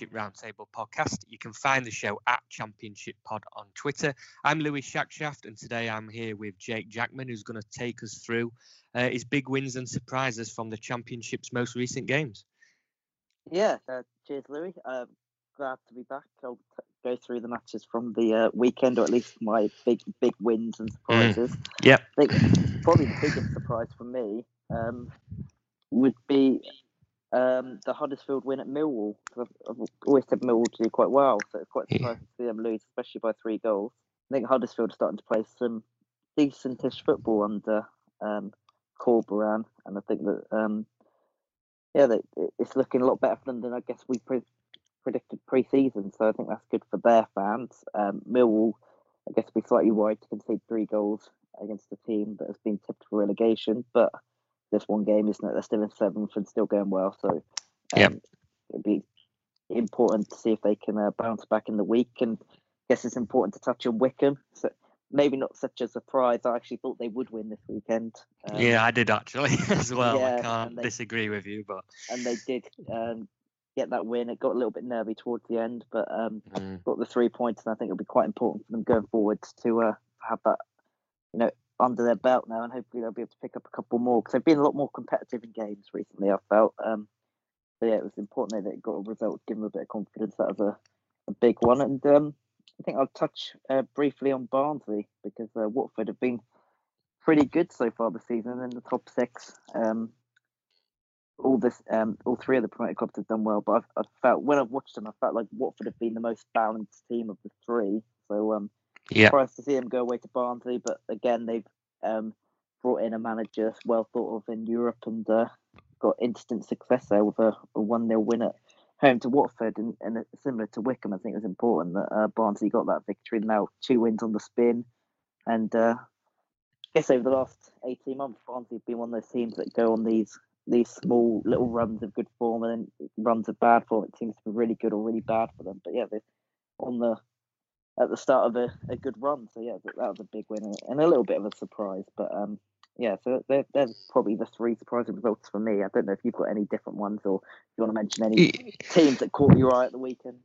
Championship Roundtable podcast. You can find the show at Championship Pod on Twitter. I'm Louis Shackshaft, and today I'm here with Jake Jackman, who's going to take us through uh, his big wins and surprises from the Championship's most recent games. Yeah, uh, cheers, Louis. Uh, glad to be back. I'll t- go through the matches from the uh, weekend, or at least my big big wins and surprises. Yep. I probably the biggest surprise for me um, would be um, the Huddersfield win at Millwall. I've, I've always said Millwall do quite well, so it's quite Yeah. surprising to see them lose, especially by three goals. I think Huddersfield are starting to play some decentish football under um, Corberan, and I think that um, yeah, they, it's looking a lot better for them than I guess we pre- predicted pre-season. So I think that's good for their fans. Um, Millwall, I guess, will be slightly worried to concede three goals against a team that has been tipped for relegation, but this one game, isn't it? They're still in seventh and still going well. So um, Yep. it'd be important to see if they can uh, bounce back in the week. And I guess it's important to touch on Wycombe. So maybe not such a surprise. I actually thought they would win this weekend. Um, yeah, I did actually as well. yeah, I can't they- disagree with you, but and they did um, get that win. It got a little bit nervy towards the end, but um, mm, got the three points, and I think it'll be quite important for them going forwards to uh, have that, you know, under their belt now, and hopefully they'll be able to pick up a couple more because they've been a lot more competitive in games recently. I felt. Um, so yeah, it was important that they got a result, give them a bit of confidence. That was a, a big one, and um, I think I'll touch uh, briefly on Barnsley because uh, Watford have been pretty good so far this season in the top six. Um, all this, um, all three of the promoted clubs have done well, but I've, I've felt when I've watched them, I felt like Watford have been the most balanced team of the three. So um, yeah, surprised to see them go away to Barnsley, but again they've um, brought in a manager well thought of in Europe and uh, got instant success there with a, a one 0 win at home to Watford, and, and similar to Wycombe, I think it was important that uh, Barnsley got that victory. Now two wins on the spin, and uh, I guess over the last eighteen months, Barnsley have been one of those teams that go on these these small little runs of good form and then runs of bad form. It seems to be really good or really bad for them. But yeah, on the at the start of a, a good run. So yeah, that, that was a big win and- a little bit of a surprise. But um, yeah, so they're, they're probably the three surprising results for me. I don't know if you've got any different ones or you want to mention any teams that caught your eye at the weekend.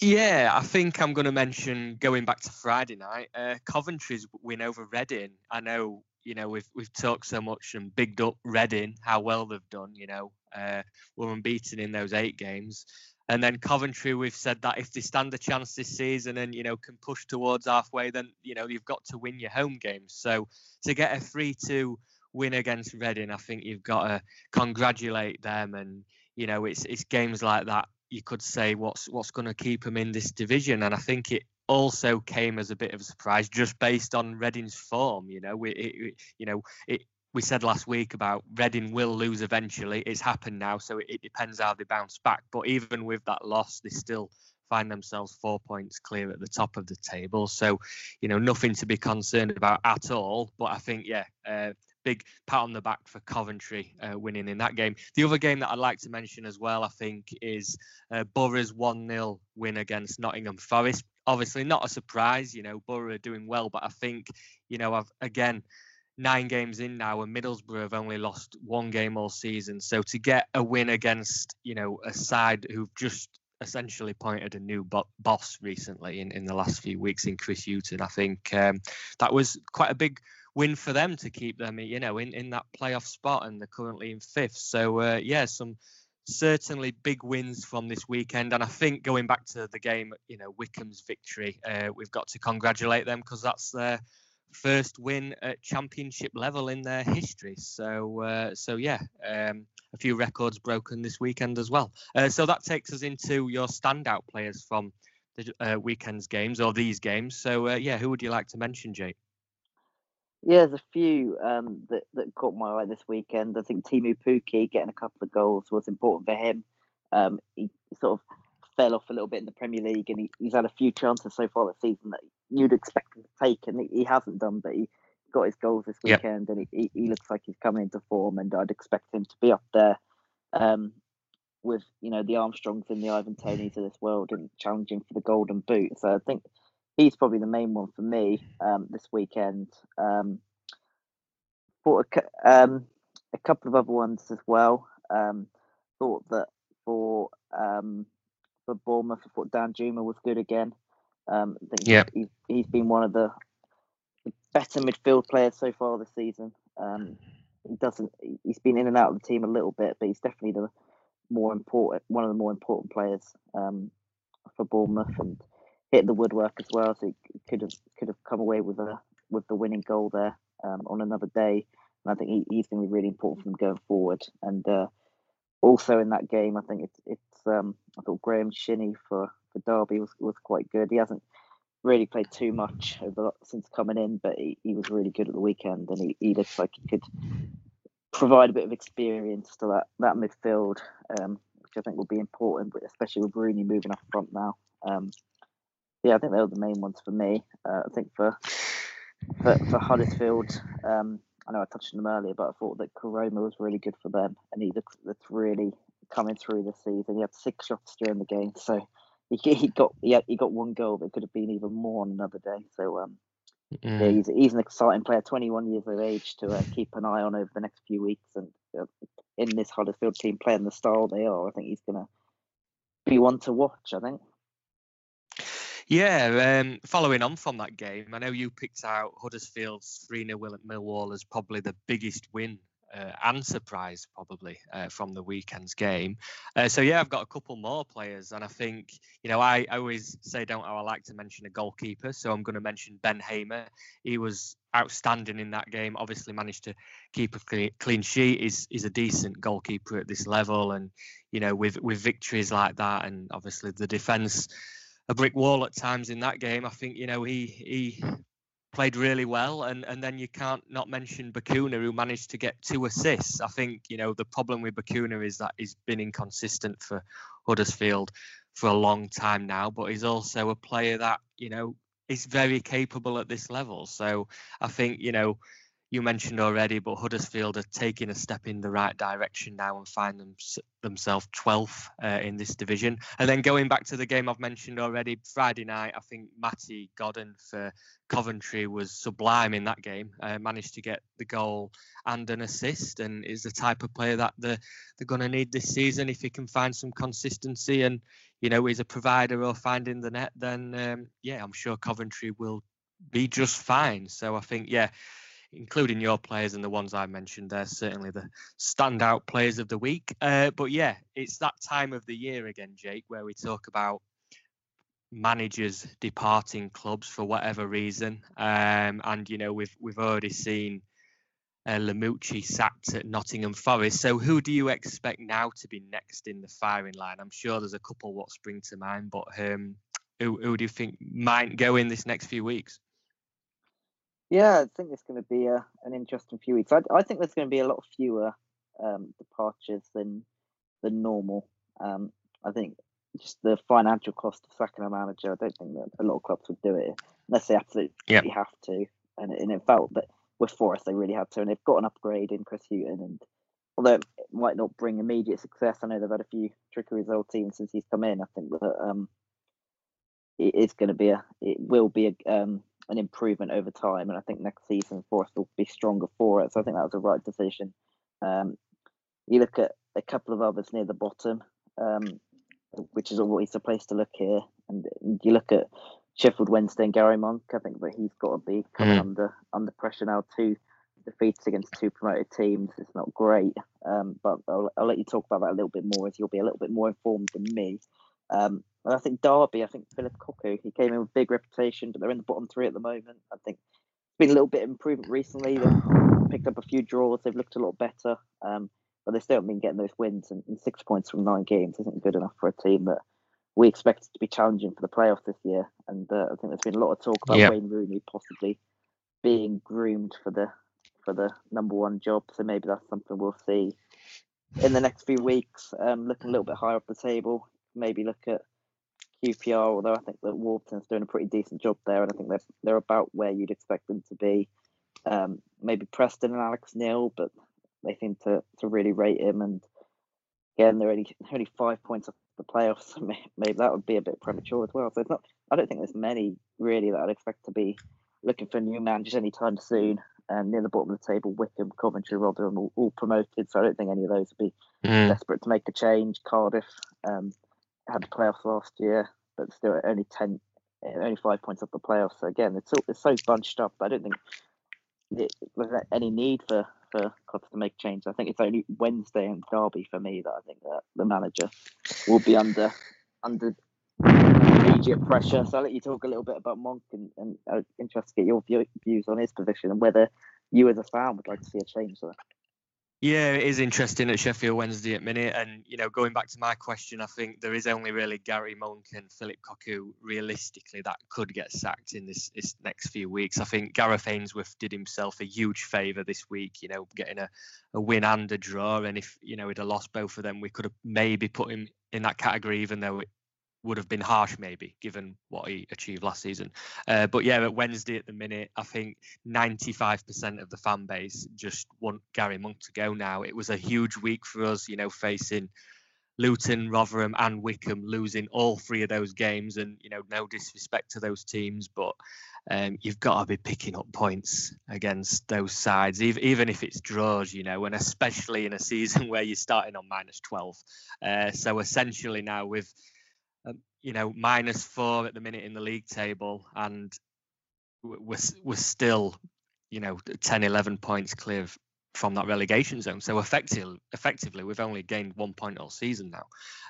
Yeah, I think I'm going to mention going back to Friday night, uh, Coventry's win over Reading. I know, you know, we've we've talked so much and bigged up Reading, how well they've done. You know, uh, were unbeaten in those eight games, and then Coventry, we've said that if they stand a chance this season and you know can push towards halfway, then you know you've got to win your home games. So to get a three-two win against Reading, I think you've got to congratulate them, and you know it's it's games like that you could say what's what's going to keep them in this division, and I think it also came as a bit of a surprise just based on Reading's form. You know, it, it- you know it. We said last week about Reading will lose eventually. It's happened now, so it, it depends how they bounce back. But even with that loss, they still find themselves four points clear at the top of the table. So, you know, nothing to be concerned about at all. But I think, yeah, uh, big pat on the back for Coventry uh, winning in that game. The other game that I'd like to mention as well, I think, is uh, Borough's 1 0 win against Nottingham Forest. Obviously, not a surprise, you know, Borough are doing well, but I think, you know, I've again, nine games in now, and Middlesbrough have only lost one game all season. So to get a win against, you know, a side who've just essentially appointed a new bo- boss recently in, in the last few weeks in Chris Hughton, I think um, that was quite a big win for them to keep them, you know, in, in that playoff spot, and they're currently in fifth. So uh, yeah, some certainly big wins from this weekend, and I think going back to the game, you know, Wycombe's victory, uh, we've got to congratulate them because that's their first win at championship level in their history. So uh, so yeah. Um, a few records broken this weekend as well. Uh, so that takes us into your standout players from the uh, weekend's games or these games. So uh, yeah, who would you like to mention, Jake? Yeah, there's a few um, that that caught my eye this weekend. I think Teemu Pukki getting a couple of goals was important for him. Um, he sort of fell off a little bit in the Premier League, and he, he's had a few chances so far this season that you'd expect him to take, and he, hasn't done. But he got his goals this weekend, yep. and he, he, looks like he's coming into form, and I'd expect him to be up there um, with you know the Armstrongs and the Ivan Toneys of this world, and challenging for the Golden Boot. So I think he's probably the main one for me um, this weekend. Um, for a, um, a couple of other ones as well. Um, thought that for um, for Bournemouth, I thought Danjuma was good again. Um, I think yeah. he's, he's been one of the better midfield players so far this season. Um, he doesn't. He's been in and out of the team a little bit, but he's definitely the more important, one of the more important players um, for Bournemouth, and hit the woodwork as well. So he could have could have come away with a with the winning goal there um, on another day. And I think he, he's going to be really important for them going forward. And uh, also in that game, I think it's it's um, I thought Graeme Shinnie for for Derby was was quite good. He hasn't really played too much over since coming in, but he, he was really good at the weekend, and he, he looks like he could provide a bit of experience to that that midfield, um, which I think will be important, especially with Rooney moving up front now. Um, yeah, I think they were the main ones for me. Uh, I think for for, for Huddersfield, um, I know I touched on them earlier, but I thought that Koroma was really good for them, and he looks that's really coming through this season. He had six shots during the game, so he, he got he, he got one goal that could have been even more on another day. So um, mm. yeah, he's, he's an exciting player, 21 years of age, to uh, keep an eye on over the next few weeks. And uh, in this Huddersfield team, playing the style they are, I think he's going to be one to watch. I think. Yeah, um, following on from that game, I know you picked out Huddersfield's 3 0 win at Millwall as probably the biggest win uh, and surprise probably uh, from the weekend's game. Uh, so yeah, I've got a couple more players, and I think you know I, I always say don't I like to mention a goalkeeper, so I'm going to mention Ben Hamer. He was outstanding in that game. Obviously managed to keep a clean, clean sheet. is is a decent goalkeeper at this level, and you know with with victories like that, and obviously the defence a brick wall at times in that game. I think you know he he played really well, and and then you can't not mention Bacuna who managed to get two assists. I think you know the problem with Bacuna is that he's been inconsistent for Huddersfield for a long time now, but he's also a player that you know is very capable at this level. So I think you know you mentioned already, but Huddersfield are taking a step in the right direction now and find them, themselves 12th uh, in this division. And then going back to the game I've mentioned already, Friday night, I think Matty Godden for Coventry was sublime in that game. Uh, managed to get the goal and an assist, and is the type of player that they're, they're going to need this season if he can find some consistency and you know is a provider or finding the net. Then um, yeah, I'm sure Coventry will be just fine. So I think yeah including your players and the ones I mentioned, they're certainly the standout players of the week. Uh, but yeah, it's that time of the year again, Jake, where we talk about managers departing clubs for whatever reason. Um, and you know, we've we've already seen uh, Lamouchi sacked at Nottingham Forest. So who do you expect now to be next in the firing line? I'm sure there's a couple what spring to mind, but um, who, who do you think might go in this next few weeks? Yeah, I think it's going to be a, an interesting few weeks. I, I think there's going to be a lot fewer um, departures than than normal. Um, I think just the financial cost of sacking a manager. I don't think that a lot of clubs would do it unless they absolutely yep. have to. And, and it felt that with Forest they really had to, and they've got an upgrade in Chris Hughton. And although it might not bring immediate success, I know they've had a few tricky result teams since he's come in. I think that um, it is going to be a, it will be a um, an improvement over time. And I think next season Forest will be stronger for it. So I think that was a right decision. Um, you look at a couple of others near the bottom, um, which is always a place to look here. And, you look at Sheffield Wednesday and Gary Monk. I think that he's got to be coming mm. under under pressure now. Two defeats against two promoted teams. It's not great, um, but I'll, I'll, let you talk about that a little bit more as you'll be a little bit more informed than me. Um, and I think Derby, I think Phillip Cocu, he came in with big reputation, but they're in the bottom three at the moment. I think it's been a little bit of improvement recently. They've picked up a few draws. They've looked a lot better. Um, but they still haven't been getting those wins, and, and six points from nine games isn't good enough for a team that we expected to be challenging for the playoffs this year. And uh, I think there's been a lot of talk about yep. Wayne Rooney possibly being groomed for the for the number one job. So maybe that's something we'll see in the next few weeks. Um, looking a little bit higher up the table, maybe look at QPR. Although I think that Warburton's doing a pretty decent job there, and I think they're they're about where you'd expect them to be. Um, maybe Preston and Alex Neil, but they seem to, to really rate him. And again, they're only only five points off the playoffs. Maybe that would be a bit premature as well. So it's not. I don't think there's many really that I'd expect to be looking for new managers anytime soon. And near the bottom of the table, Wycombe, Coventry, Rotherham, all, all promoted. So I don't think any of those would be mm. desperate to make a change. Cardiff um, had the playoffs last year, but still only ten, only five points off the playoffs. So again, it's so, it's so bunched up. I don't think there's any need for for clubs to make change. I think it's only Wednesday and Derby for me that I think that the manager will be under under immediate pressure. So I'll let you talk a little bit about Monk and, and I'm interested to get your view, views on his position and whether you as a fan would like to see a change there. Yeah, it is interesting at Sheffield Wednesday at minute. And, you know, going back to my question, I think there is only really Gary Monk and Phillip Cocu realistically that could get sacked in this, this next few weeks. I think Gareth Ainsworth did himself a huge favour this week, you know, getting a, a win and a draw. And if, you know, he'd have lost both of them, we could have maybe put him in that category, even though it would have been harsh, maybe, given what he achieved last season. Uh, but yeah, at Wednesday at the minute, I think 95% of the fan base just want Gary Monk to go now. It was a huge week for us, you know, facing Luton, Rotherham, and Wycombe, losing all three of those games. And, you know, no disrespect to those teams, but um, you've got to be picking up points against those sides, even, even if it's draws, you know, and especially in a season where you're starting on minus 12. Uh, so essentially now with um, you know, minus four at the minute in the league table, and we're we're still, you know, 10, 11 points clear from that relegation zone. So effectively, effectively, we've only gained one point all season now,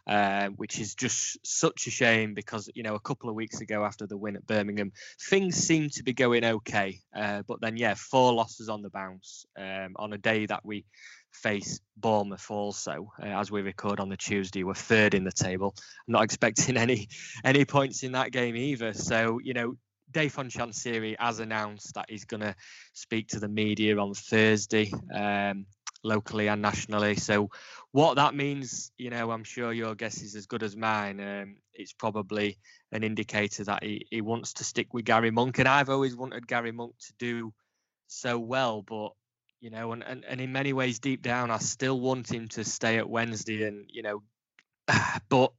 uh, which is just such a shame because you know a couple of weeks ago after the win at Birmingham, things seemed to be going okay, uh, but then yeah, four losses on the bounce um, on a day that we face Bournemouth also uh, as we record on the Tuesday. We're third in the table. I'm not expecting any any points in that game either. So you know, Dave Chansiri has announced that he's going to speak to the media on Thursday, um, locally and nationally. So what that means, you know, I'm sure your guess is as good as mine. Um, it's probably an indicator that he, he wants to stick with Gary Monk, and I've always wanted Gary Monk to do so well, but you know, and, and, and in many ways, deep down, I still want him to stay at Wednesday, and you know, but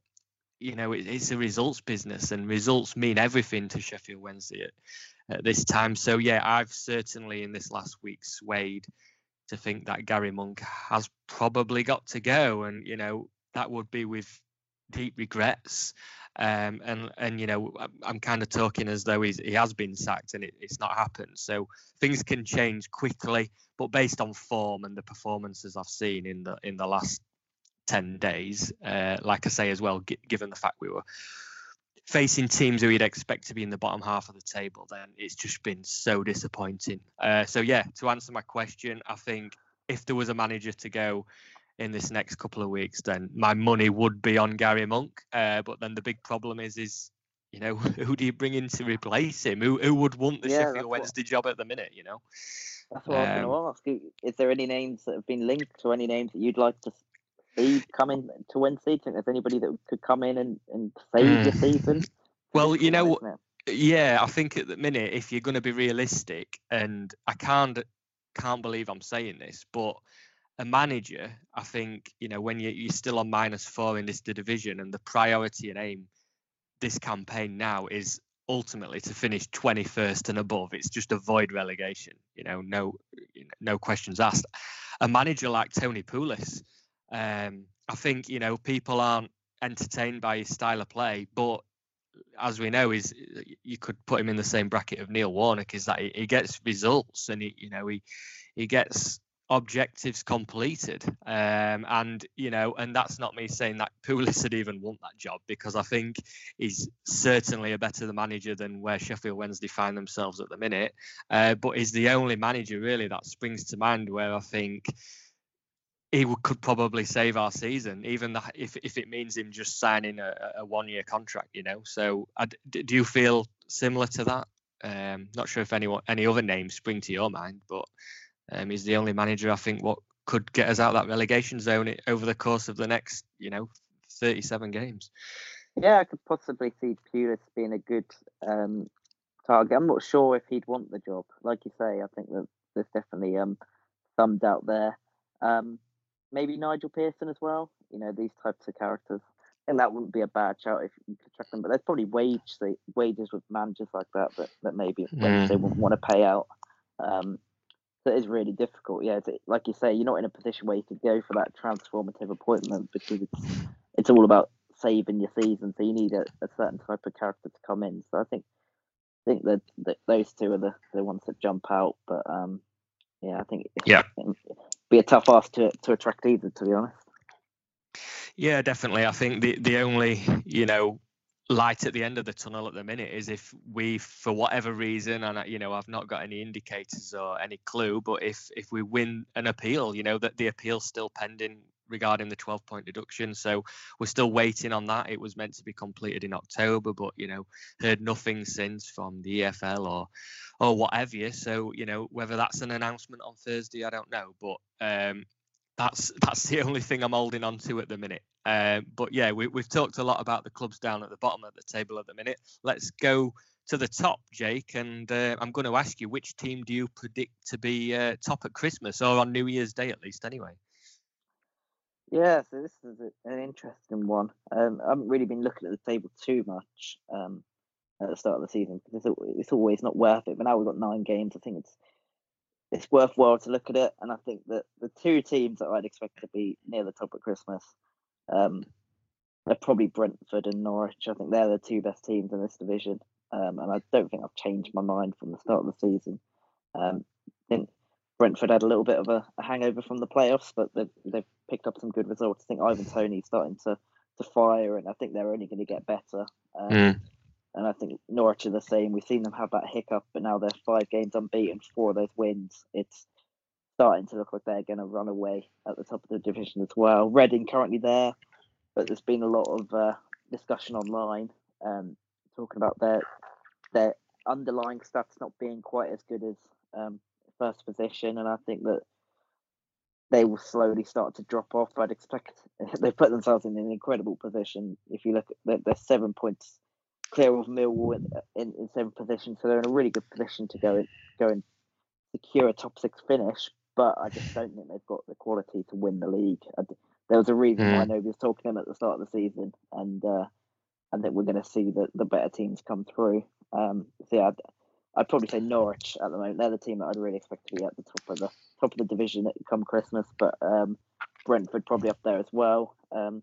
you know, it, it's a results business, and results mean everything to Sheffield Wednesday at, at this time. So yeah, I've certainly in this last week swayed to think that Gary Monk has probably got to go, and you know, that would be with deep regrets. Um, and and you know I'm kind of talking as though he has been sacked and it, it's not happened. So things can change quickly, but based on form and the performances I've seen in the in the last ten days, uh, like I say as well, g- given the fact we were facing teams who you'd expect to be in the bottom half of the table, then it's just been so disappointing. Uh, so yeah, to answer my question, I think if there was a manager to go in this next couple of weeks, then my money would be on Gary Monk. Uh, but then the big problem is, is you know, who do you bring in to replace him? Who who would want the yeah, Sheffield Wednesday what, job at the minute? You know. That's what um, I was going to ask. You. Is there any names that have been linked to any names that you'd like to see coming to Wednesday? Do you think there's anybody that could come in and, and save the season? Well, you know, yeah, I think at the minute, if you're going to be realistic, and I can't can't believe I'm saying this, but a manager, I think, you know, when you, you're still on minus four in this division and the priority and aim this campaign now is ultimately to finish 21st and above. It's just avoid relegation, you know, no no questions asked. A manager like Tony Pulis, um, I think, you know, people aren't entertained by his style of play, but as we know, is you could put him in the same bracket of Neil Warnock, is that he, he gets results and he, you know, he he gets objectives completed. Um, and you know, and that's not me saying that Pulis would even want that job because I think he's certainly a better manager than where Sheffield Wednesday find themselves at the minute. Uh, but he's the only manager really that springs to mind where I think he would, could probably save our season, even the, if if it means him just signing a, a one year contract. You know, so I, do you feel similar to that? Um, not sure if anyone any other names spring to your mind, but um, he's the only manager I think what could get us out that relegation zone over the course of the next, you know, 37 games. Yeah, I could possibly see Pulis being a good um, target. I'm not sure if he'd want the job. Like you say, I think that there's definitely um, some doubt there. Um, maybe Nigel Pearson as well. You know, these types of characters. And that wouldn't be a bad shout if you could track them. But there's probably wage wages with managers like that that, that maybe mm. they wouldn't want to pay out. Um, it is really difficult. Yeah, like you say, you're not in a position where you could go for that transformative appointment because it's it's all about saving your season. So you need a, a certain type of character to come in. So I think I think that, that those two are the, the ones that jump out. But um, yeah, I think yeah, it'd be a tough ask to to attract either, to be honest. Yeah, definitely. I think the the only you know light at the end of the tunnel at the minute is if we for whatever reason and you know I've not got any indicators or any clue but if if we win an appeal you know that the appeal's still pending regarding the 12 point deduction. So we're still waiting on that. It was meant to be completed in October but you know heard nothing since from the EFL or or whatever so you know whether that's an announcement on Thursday I don't know. But um that's that's the only thing I'm holding on to at the minute. Um, but yeah, we, have talked a lot about the clubs down at the bottom of the table at the minute. Let's go to the top, Jake, and uh, I'm going to ask you which team do you predict to be uh, top at Christmas or on New Year's Day at least, anyway. Yeah, so this is an interesting one. Um, I haven't really been looking at the table too much um, at the start of the season because it's always not worth it. But now we've got nine games. I think it's it's worthwhile to look at it. And I think that the two teams that I'd expect to be near the top at Christmas um, are probably Brentford and Norwich. I think they're the two best teams in this division. Um, and I don't think I've changed my mind from the start of the season. Um, I think Brentford had a little bit of a, a hangover from the playoffs, but they've, they've, picked up some good results. I think Ivan Toney's starting to, to fire, and I think they're only going to get better. Mm. And I think Norwich are the same. We've seen them have that hiccup, but now they're five games unbeaten, four of those wins. It's starting to look like they're going to run away at the top of the division as well. Reading currently there, but there's been a lot of uh, discussion online um, talking about their their underlying stats not being quite as good as um, first position, and I think that they will slowly start to drop off. I'd expect they've put themselves in an incredible position. If you look at they're seven points clear of Millwall in, in, in seventh position, so they're in a really good position to go in, go and secure a top six finish. But I just don't think they've got the quality to win the league. I, there was a reason mm. why nobody was talking them at the start of the season, and uh, I think we're going to see the, the better teams come through. Um, so yeah, I'd, I'd, probably say Norwich at the moment. They're the team that I'd really expect to be at the top of the top of the division come Christmas. But um, Brentford probably up there as well. Um,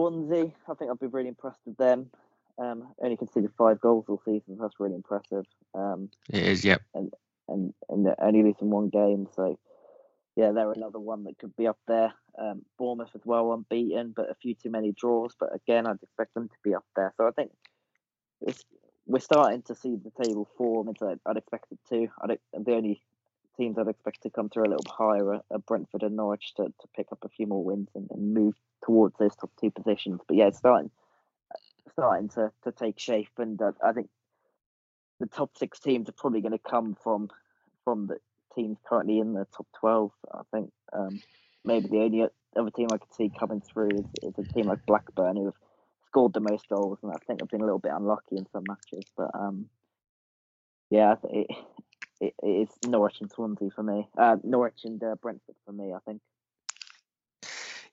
Swansea, I think I've been really impressed with them. Um, only conceded five goals all season. So that's really impressive. Um, it is, yep. And and and only losing one game, so yeah, they're another one that could be up there. Um, Bournemouth as well, unbeaten, but a few too many draws. But again, I'd expect them to be up there. So I think we're starting to see the table form as I'd expect it to. I'd, the only teams I'd expect to come through a little higher are, Brentford and Norwich to, to pick up a few more wins and, and move towards those top two positions. But yeah, it's starting starting to, to take shape, and uh, I think the top six teams are probably going to come from from the teams currently in the top twelve. I think um, maybe the only other team I could see coming through is, is a team like Blackburn who have scored the most goals, and I think they've been a little bit unlucky in some matches. But um, yeah, it, it, it is Norwich and Swansea for me. Uh, Norwich and uh, Brentford for me, I think.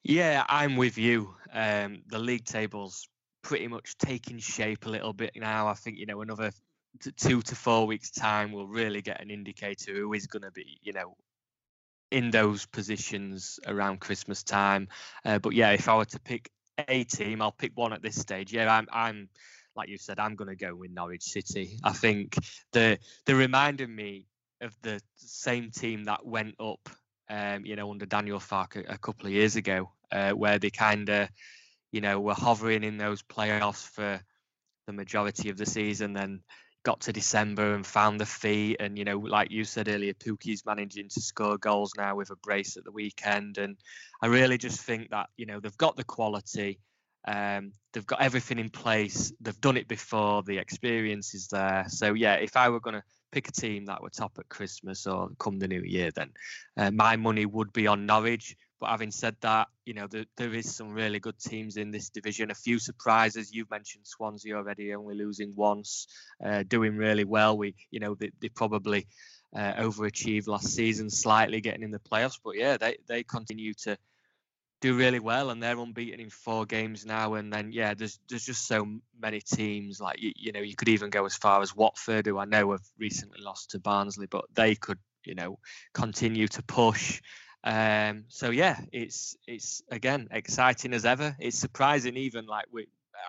Yeah, I'm with you. Um, the league table's pretty much taking shape a little bit now. I think you know another t- two to four weeks time we'll really get an indicator who is going to be you know in those positions around Christmas time. Uh, but yeah, if I were to pick a team, I'll pick one at this stage. Yeah, I'm I'm like you said, I'm going to go with Norwich City. I think the they reminded me of the same team that went up, um, you know, under Daniel Farke a, a couple of years ago, uh, where they kind of, you know, were hovering in those playoffs for the majority of the season, then got to December and found the feet. And, you know, like you said earlier, Pukki's managing to score goals now with a brace at the weekend. And I really just think that, you know, they've got the quality. Um, they've got everything in place. They've done it before. The experience is there. So yeah, if I were going to pick a team that were top at Christmas or come the new year, then uh, my money would be on Norwich. But having said that, you know there, there is some really good teams in this division. A few surprises. You've mentioned Swansea already, only losing once, uh, doing really well. We, you know, they, they probably uh, overachieved last season, slightly getting in the playoffs. But yeah, they they continue to do really well and they're unbeaten in four games now and then yeah there's there's just so many teams like you, you know you could even go as far as Watford who I know have recently lost to Barnsley but they could you know continue to push um so yeah it's it's again exciting as ever it's surprising even like we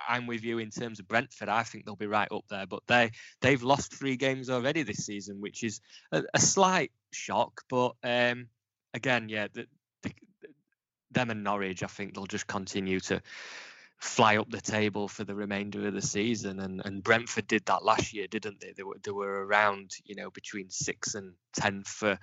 I'm with you in terms of Brentford. I think they'll be right up there, but they they've lost three games already this season, which is a, a slight shock. But um, again, yeah, the, them and Norwich, I think they'll just continue to fly up the table for the remainder of the season. And and Brentford did that last year, didn't they? They were they were around you know between six and ten for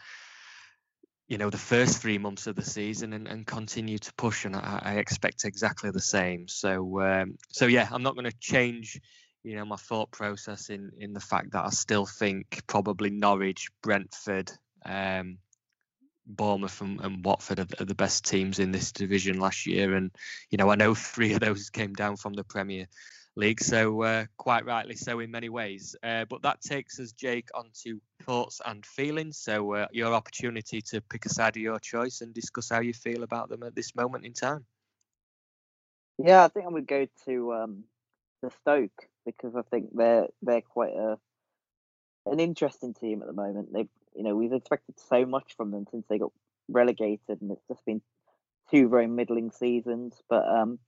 you know the first three months of the season and, and continue to push and I, I expect exactly the same so um, so yeah I'm not going to change you know my thought process in in the fact that I still think probably Norwich Brentford um, Bournemouth and, and Watford are, are, the best teams in this division last year, and you know I know three of those came down from the Premier League, so uh, quite rightly so in many ways. Uh, but that takes us, Jake, onto thoughts and feelings. So uh, your opportunity to pick a side of your choice and discuss how you feel about them at this moment in time. Yeah, I think I would go to um, the Stoke because I think they're they're quite a an interesting team at the moment. They've you know, we've expected so much from them since they got relegated, and it's just been two very middling seasons. But um,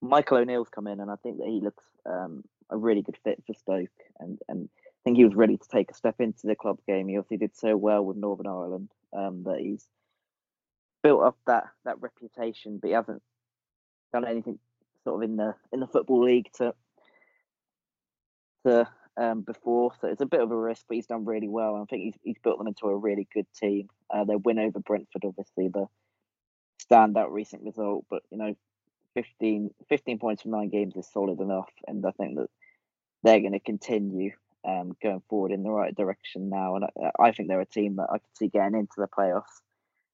Michael O'Neill's come in, and I think that he looks um, a really good fit for Stoke, and and I think he was ready to take a step into the club game. He obviously did so well with Northern Ireland um, that he's built up that that reputation, but he hasn't done anything sort of in the in the football league to to um, before, so it's a bit of a risk, but he's done really well. I think he's he's built them into a really good team. Uh, their win over Brentford, obviously, the standout recent result, but you know, 15, 15 points from nine games is solid enough, and I think that they're going to continue um, going forward in the right direction now. And I, I, think they're a team that I could see getting into the playoffs.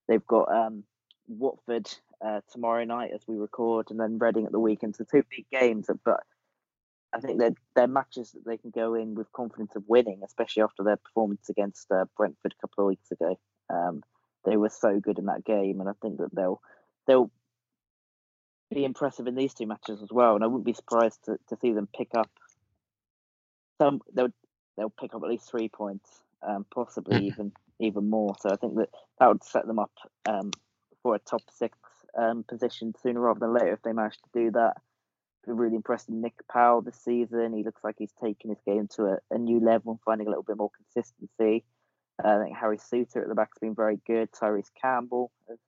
They've got um, Watford uh, tomorrow night as we record, and then Reading at the weekend. So two big games, but I think they're, they're matches that they can go in with confidence of winning, especially after their performance against uh, Brentford a couple of weeks ago. Um, they were so good in that game, and I think that they'll they'll be impressive in these two matches as well. And I wouldn't be surprised to, to see them pick up some. They'll they'll pick up at least three points, um, possibly mm. even even more. So I think that that would set them up um, for a top six um, position sooner rather than later if they manage to do that really impressed with Nick Powell this season. He looks like he's taking his game to a, a new level and finding a little bit more consistency. Uh, I think Harry Souttar at the back's been very good. Tyrese Campbell has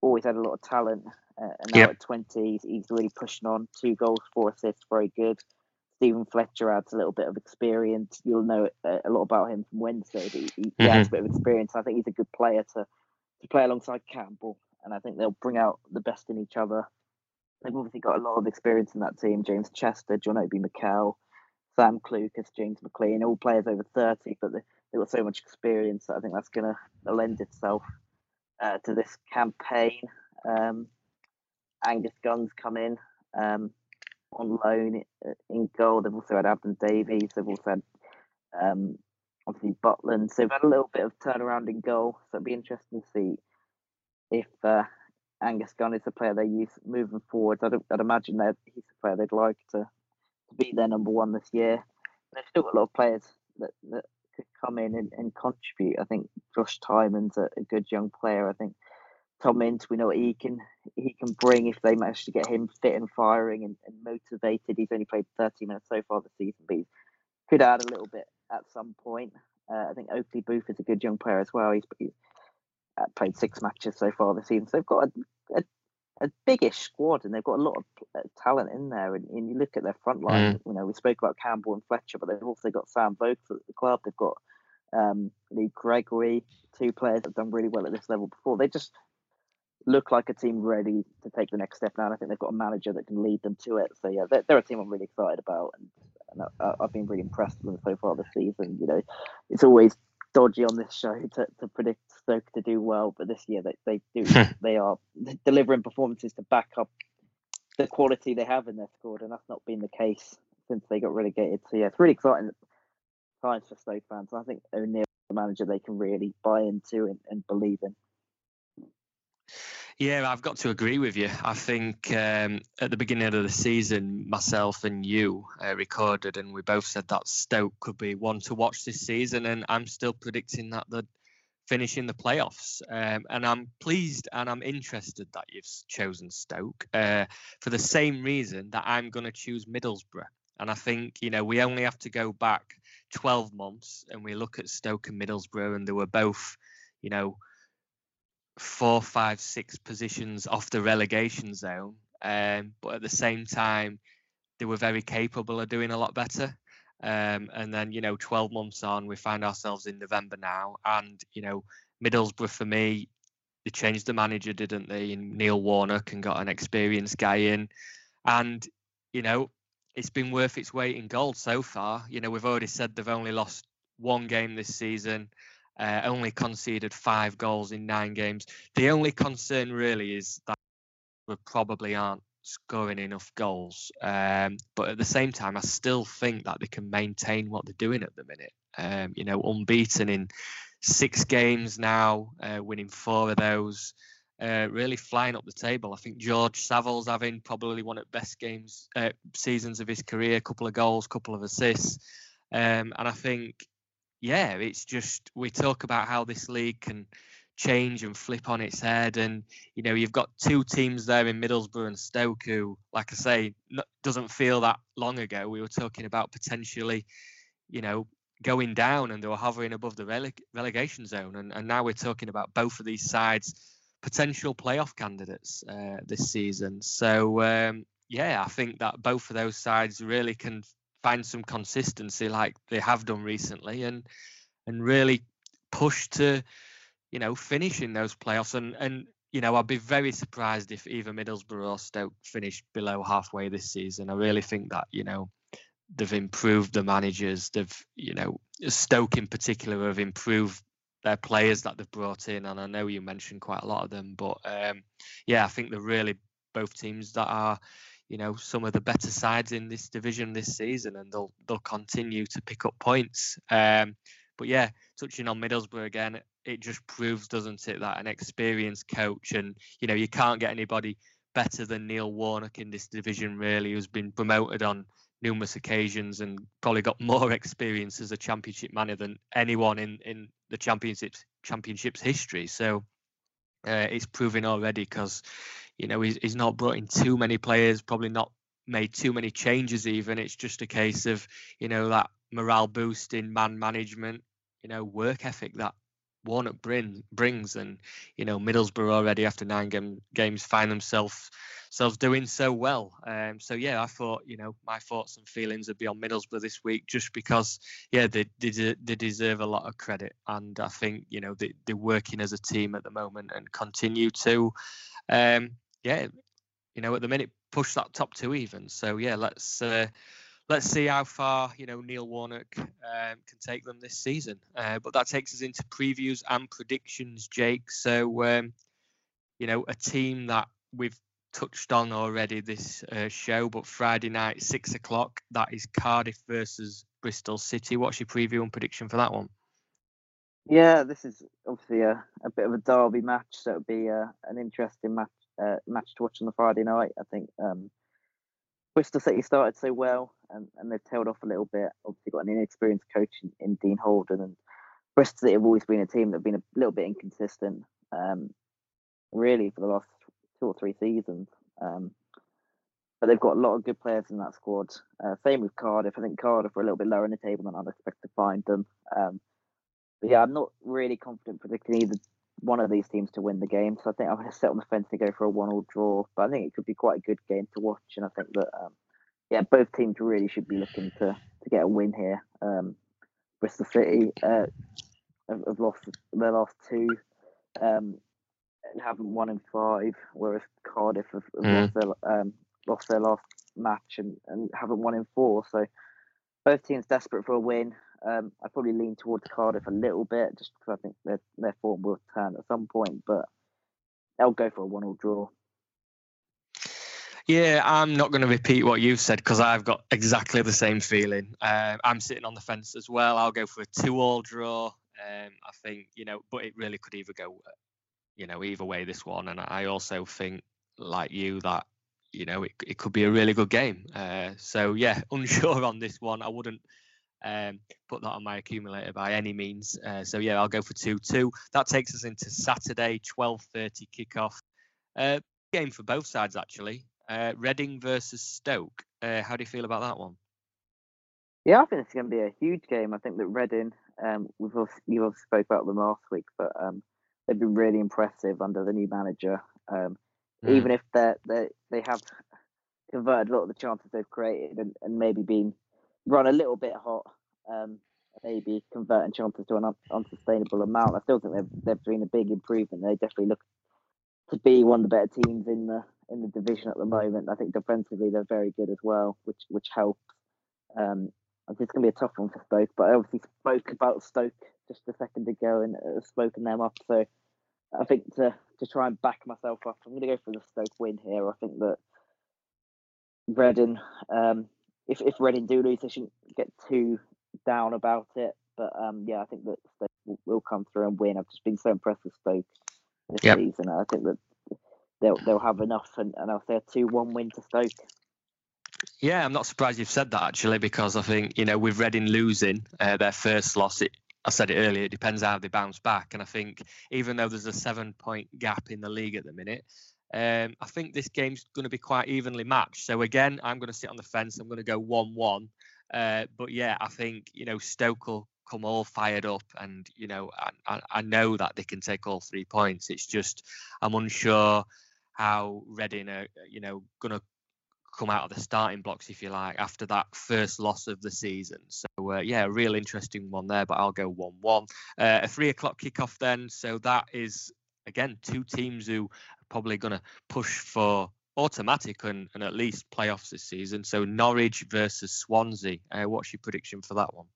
always had a lot of talent, uh, and now yep. at 20, he's, he's, really pushing on. Two goals, four assists, very good. Steven Fletcher adds a little bit of experience. You'll know a, a lot about him from Wednesday, but he, he mm-hmm. adds a bit of experience. I think he's a good player to, to play alongside Campbell, and I think they'll bring out the best in each other. They've obviously got a lot of experience in that team. James Chester, John Obi Mikel. Sam Clucas, James McClean, all players over 30, but they, they've got so much experience that I think that's going to lend itself uh, to this campaign. Um, Angus Gunn's come in um, on loan in goal. They've also had Adam Davies. They've also had um, obviously Butland. So they've had a little bit of turnaround in goal. So it'll be interesting to see if uh, Angus Gunn is the player they use moving forward. I'd, I'd imagine that he's the player they'd like to, to be their number one this year. They've still got a lot of players that, that could come in and, and contribute. I think Josh Tymon's a, a good young player. I think Tom Ince, we know what he can he can bring if they manage to get him fit and firing and, and motivated. He's only played 30 minutes so far this season, but he could add a little bit at some point. Uh, I think Oakley Booth is a good young player as well. He's, he's played six matches so far this season. So they've got a, a, a biggish squad and they've got a lot of uh, talent in there. And, and, you look at their front line, mm. you know, we spoke about Campbell and Fletcher, but they've also got Sam Vokes at the club. They've got um, Lee Gregory, two players that have done really well at this level before. They just look like a team ready to take the next step now. And I think they've got a manager that can lead them to it. So yeah, they're, they're a team I'm really excited about, and, and I, have been really impressed with them so far this season. You know, it's always dodgy on this show to, to predict Stoke to do well, but this year they, they do hmm. they are delivering performances to back up the quality they have in their squad, and that's not been the case since they got relegated. So yeah, it's really exciting times for Stoke fans. I think O'Neill, the manager, they can really buy into and, and believe in. Yeah, I've got to agree with you. I think um, at the beginning of the season, myself and you uh, recorded, and we both said that Stoke could be one to watch this season, and I'm still predicting that they'd finish in the playoffs. Um, and I'm pleased and I'm interested that you've chosen Stoke uh, for the same reason that I'm going to choose Middlesbrough. And I think you know we only have to go back 12 months, and we look at Stoke and Middlesbrough, and they were both, you know four, five, six positions off the relegation zone. Um, but at the same time, they were very capable of doing a lot better. Um, and then, you know, 12 months on, we find ourselves in November now. And, you know, Middlesbrough for me, they changed the manager, didn't they? And Neil Warnock and got an experienced guy in. And, you know, it's been worth its weight in gold so far. You know, we've already said they've only lost one game this season uh, only conceded five goals in nine games. The only concern really is that we probably aren't scoring enough goals. Um, but at the same time, I still think that they can maintain what they're doing at the minute. Um, you know, unbeaten in six games now, uh, winning four of those. Uh, really flying up the table. I think George Saville's having probably one of the best games uh, seasons of his career. A couple of goals, couple of assists, um, and I think yeah, it's just we talk about how this league can change and flip on its head, and you know you've got two teams there in Middlesbrough and Stoke who, like I say, doesn't feel that long ago we were talking about potentially, you know, going down and they were hovering above the releg- relegation zone, and, and now we're talking about both of these sides potential playoff candidates uh, this season. So um, yeah, I think that both of those sides really can find some consistency like they have done recently and and really push to you know finish in those playoffs and and you know I'd be very surprised if either Middlesbrough or Stoke finished below halfway this season. I really think that you know they've improved the managers. They've you know Stoke in particular have improved their players that they've brought in, and I know you mentioned quite a lot of them, but um, yeah, I think they're really both teams that are you know some of the better sides in this division this season, and they'll they'll continue to pick up points. Um, but yeah, touching on Middlesbrough again, it just proves, doesn't it, that an experienced coach, and you know you can't get anybody better than Neil Warnock in this division, really, who's been promoted on numerous occasions and probably got more experience as a championship manager than anyone in in the championships championships history. So uh, it's proving already because you know, he's, he's not brought in too many players, probably not made too many changes even. It's just a case of, you know, that morale boosting man management, you know, work ethic that Warnock bring, brings. And, you know, Middlesbrough already after nine game, games find themselves themselves doing so well. Um, so, yeah, I thought, you know, my thoughts and feelings would be on Middlesbrough this week just because, yeah, they, they, they deserve a lot of credit. And I think, you know, they, they're working as a team at the moment and continue to. Um, yeah, you know, at the minute push that top two even. So yeah, let's uh, let's see how far you know Neil Warnock um, can take them this season. Uh, but that takes us into previews and predictions, Jake. So um, you know a team that we've touched on already this uh, show, but Friday night six o'clock that is Cardiff versus Bristol City. What's your preview and prediction for that one? Yeah, this is obviously a, a bit of a derby match, so it'll be uh, an interesting match uh, match to watch on the Friday night. I think um, Bristol City started so well, and, and they've tailed off a little bit. Obviously, got an inexperienced coach in, in Dean Holden, and Bristol City have always been a team that've been a little bit inconsistent, um, really, for the last two or three seasons. Um, but they've got a lot of good players in that squad. Uh, same with Cardiff. I think Cardiff are a little bit lower in the table than I'd expect to find them. Um, but yeah, I'm not really confident predicting either one of these teams to win the game. So I think I'm going to sit on the fence and go for a one-all draw. But I think it could be quite a good game to watch, and I think that um, yeah, both teams really should be looking to to get a win here. Um, Bristol City uh, have, have, lost their last two, um, and haven't won in five, whereas Cardiff have, have mm. lost, their, um, lost their last match and, and haven't won in four. So both teams desperate for a win. Um, I probably lean towards Cardiff a little bit just because I think their their form will turn at some point, but I'll go for a one-all draw. Yeah, I'm not going to repeat what you've said because I've got exactly the same feeling. Uh, I'm sitting on the fence as well. I'll go for a two-all draw. Um, I think you know, but it really could either go, you know, either way this one. And I also think, like you, that you know it, it could be a really good game. Uh, so yeah, unsure on this one. I wouldn't um, put that on my accumulator by any means. Uh, so yeah, I'll go for two two. That takes us into Saturday, twelve thirty kickoff. Uh, game for both sides actually. Uh, Reading versus Stoke. Uh, how do you feel about that one? Yeah, I think it's going to be a huge game. I think that Reading, um, we've also, you also spoke about them last week, but um, they've been really impressive under the new manager. Um, mm. Even if they they they have converted a lot of the chances they've created and, and maybe been run a little bit hot, um, maybe converting chances to an un- unsustainable amount. I still think they've they've been a big improvement. They definitely look to be one of the better teams in the in the division at the moment. I think defensively they're very good as well, which which helps. Um, I think it's going to be a tough one for Stoke, but I obviously spoke about Stoke just a second ago and uh, spoken them up. So I think to to try and back myself up, I'm going to go for the Stoke win here. I think that Reading um, if if Reading do lose, they shouldn't get too down about it. But um, yeah, I think that Stoke will, will, come through and win. I've just been so impressed with Stoke this yep. season. I think that they'll they'll have enough, and, and I'll say a two-one win to Stoke. Yeah, I'm not surprised you've said that actually, because I think you know with Reading losing uh, their first loss, it, I said it earlier, it depends how they bounce back, and I think even though there's a seven-point gap in the league at the minute, um, I think this game's going to be quite evenly matched. So again, I'm going to sit on the fence. I'm going to go one-one. Uh, but yeah, I think you know Stoke will come all fired up, and you know I, I, know that they can take all three points. It's just I'm unsure how Reading are you know going to come out of the starting blocks, if you like, after that first loss of the season. So uh, yeah, a real interesting one there. But I'll go one-one. Uh, a three o'clock kickoff then. So that is again two teams who probably going to push for automatic and, and at least playoffs this season. So Norwich versus Swansea. Uh, what's your prediction for that one?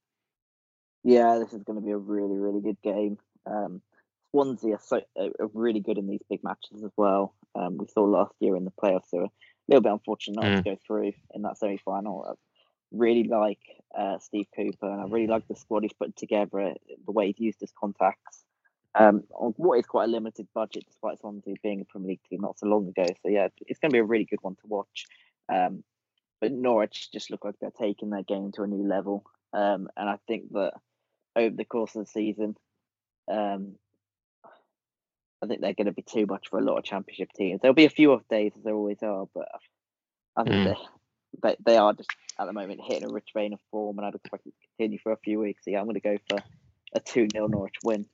Yeah, this is going to be a really, really good game. Um, Swansea are, so, are really good in these big matches as well. Um, we saw last year in the playoffs, they were a little bit unfortunate not mm. to go through in that semi final. I really like uh, Steve Cooper and I really like the squad he's put together, the way he's used his contacts um, on what is quite a limited budget, despite Swansea being a Premier League team not so long ago. So yeah, it's going to be a really good one to watch. Um, but Norwich just look like they're taking their game to a new level, um, and I think that over the course of the season, um, I think they're going to be too much for a lot of Championship teams. There'll be a few off days as there always are, but I think mm. they, they they are just at the moment hitting a rich vein of form, and I'd expect it to continue for a few weeks. So yeah, I'm going to go for a two 0 Norwich win.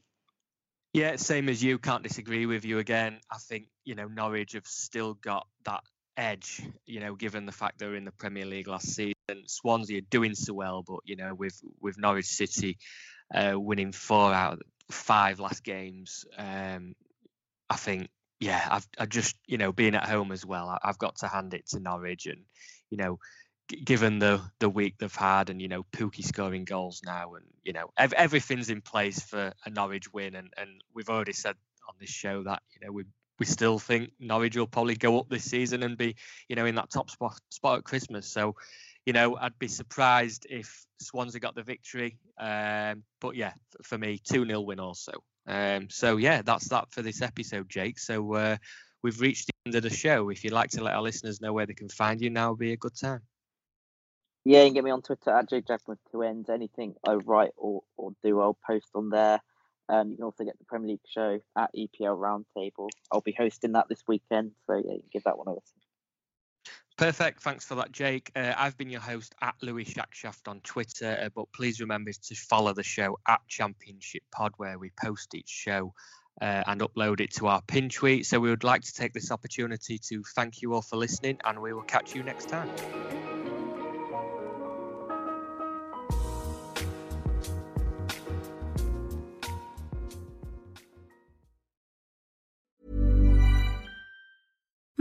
Yeah, same as you. Can't disagree with you again. I think you know Norwich have still got that edge. You know, given the fact they're in the Premier League last season, Swansea are doing so well, but you know, with with Norwich City uh, winning four out of five last games, um, I think yeah, I've I just you know being at home as well, I, I've got to hand it to Norwich and you know given the the week they've had, and you know Pukki scoring goals now, and you know ev- everything's in place for a Norwich win, and and we've already said on this show that you know we we still think Norwich will probably go up this season and be you know in that top spot spot at Christmas. So you know I'd be surprised if Swansea got the victory. Um, but yeah, for me, two 0 win also. Um, so yeah, that's that for this episode, Jake. So uh, we've reached the end of the show. If you'd like to let our listeners know where they can find you, now would be a good time. Yeah, and get me on Twitter at jjackman with two ends. Anything I write or, or do, I'll post on there. Um, you can also get the Premier League show at EPL Roundtable. I'll be hosting that this weekend, so yeah, give that one a listen. Perfect. Thanks for that, Jake. Uh, I've been your host at Louis Shackshaft on Twitter, uh, but please remember to follow the show at Championship Pod, where we post each show uh, and upload it to our pin tweet. So we would like to take this opportunity to thank you all for listening, and we will catch you next time.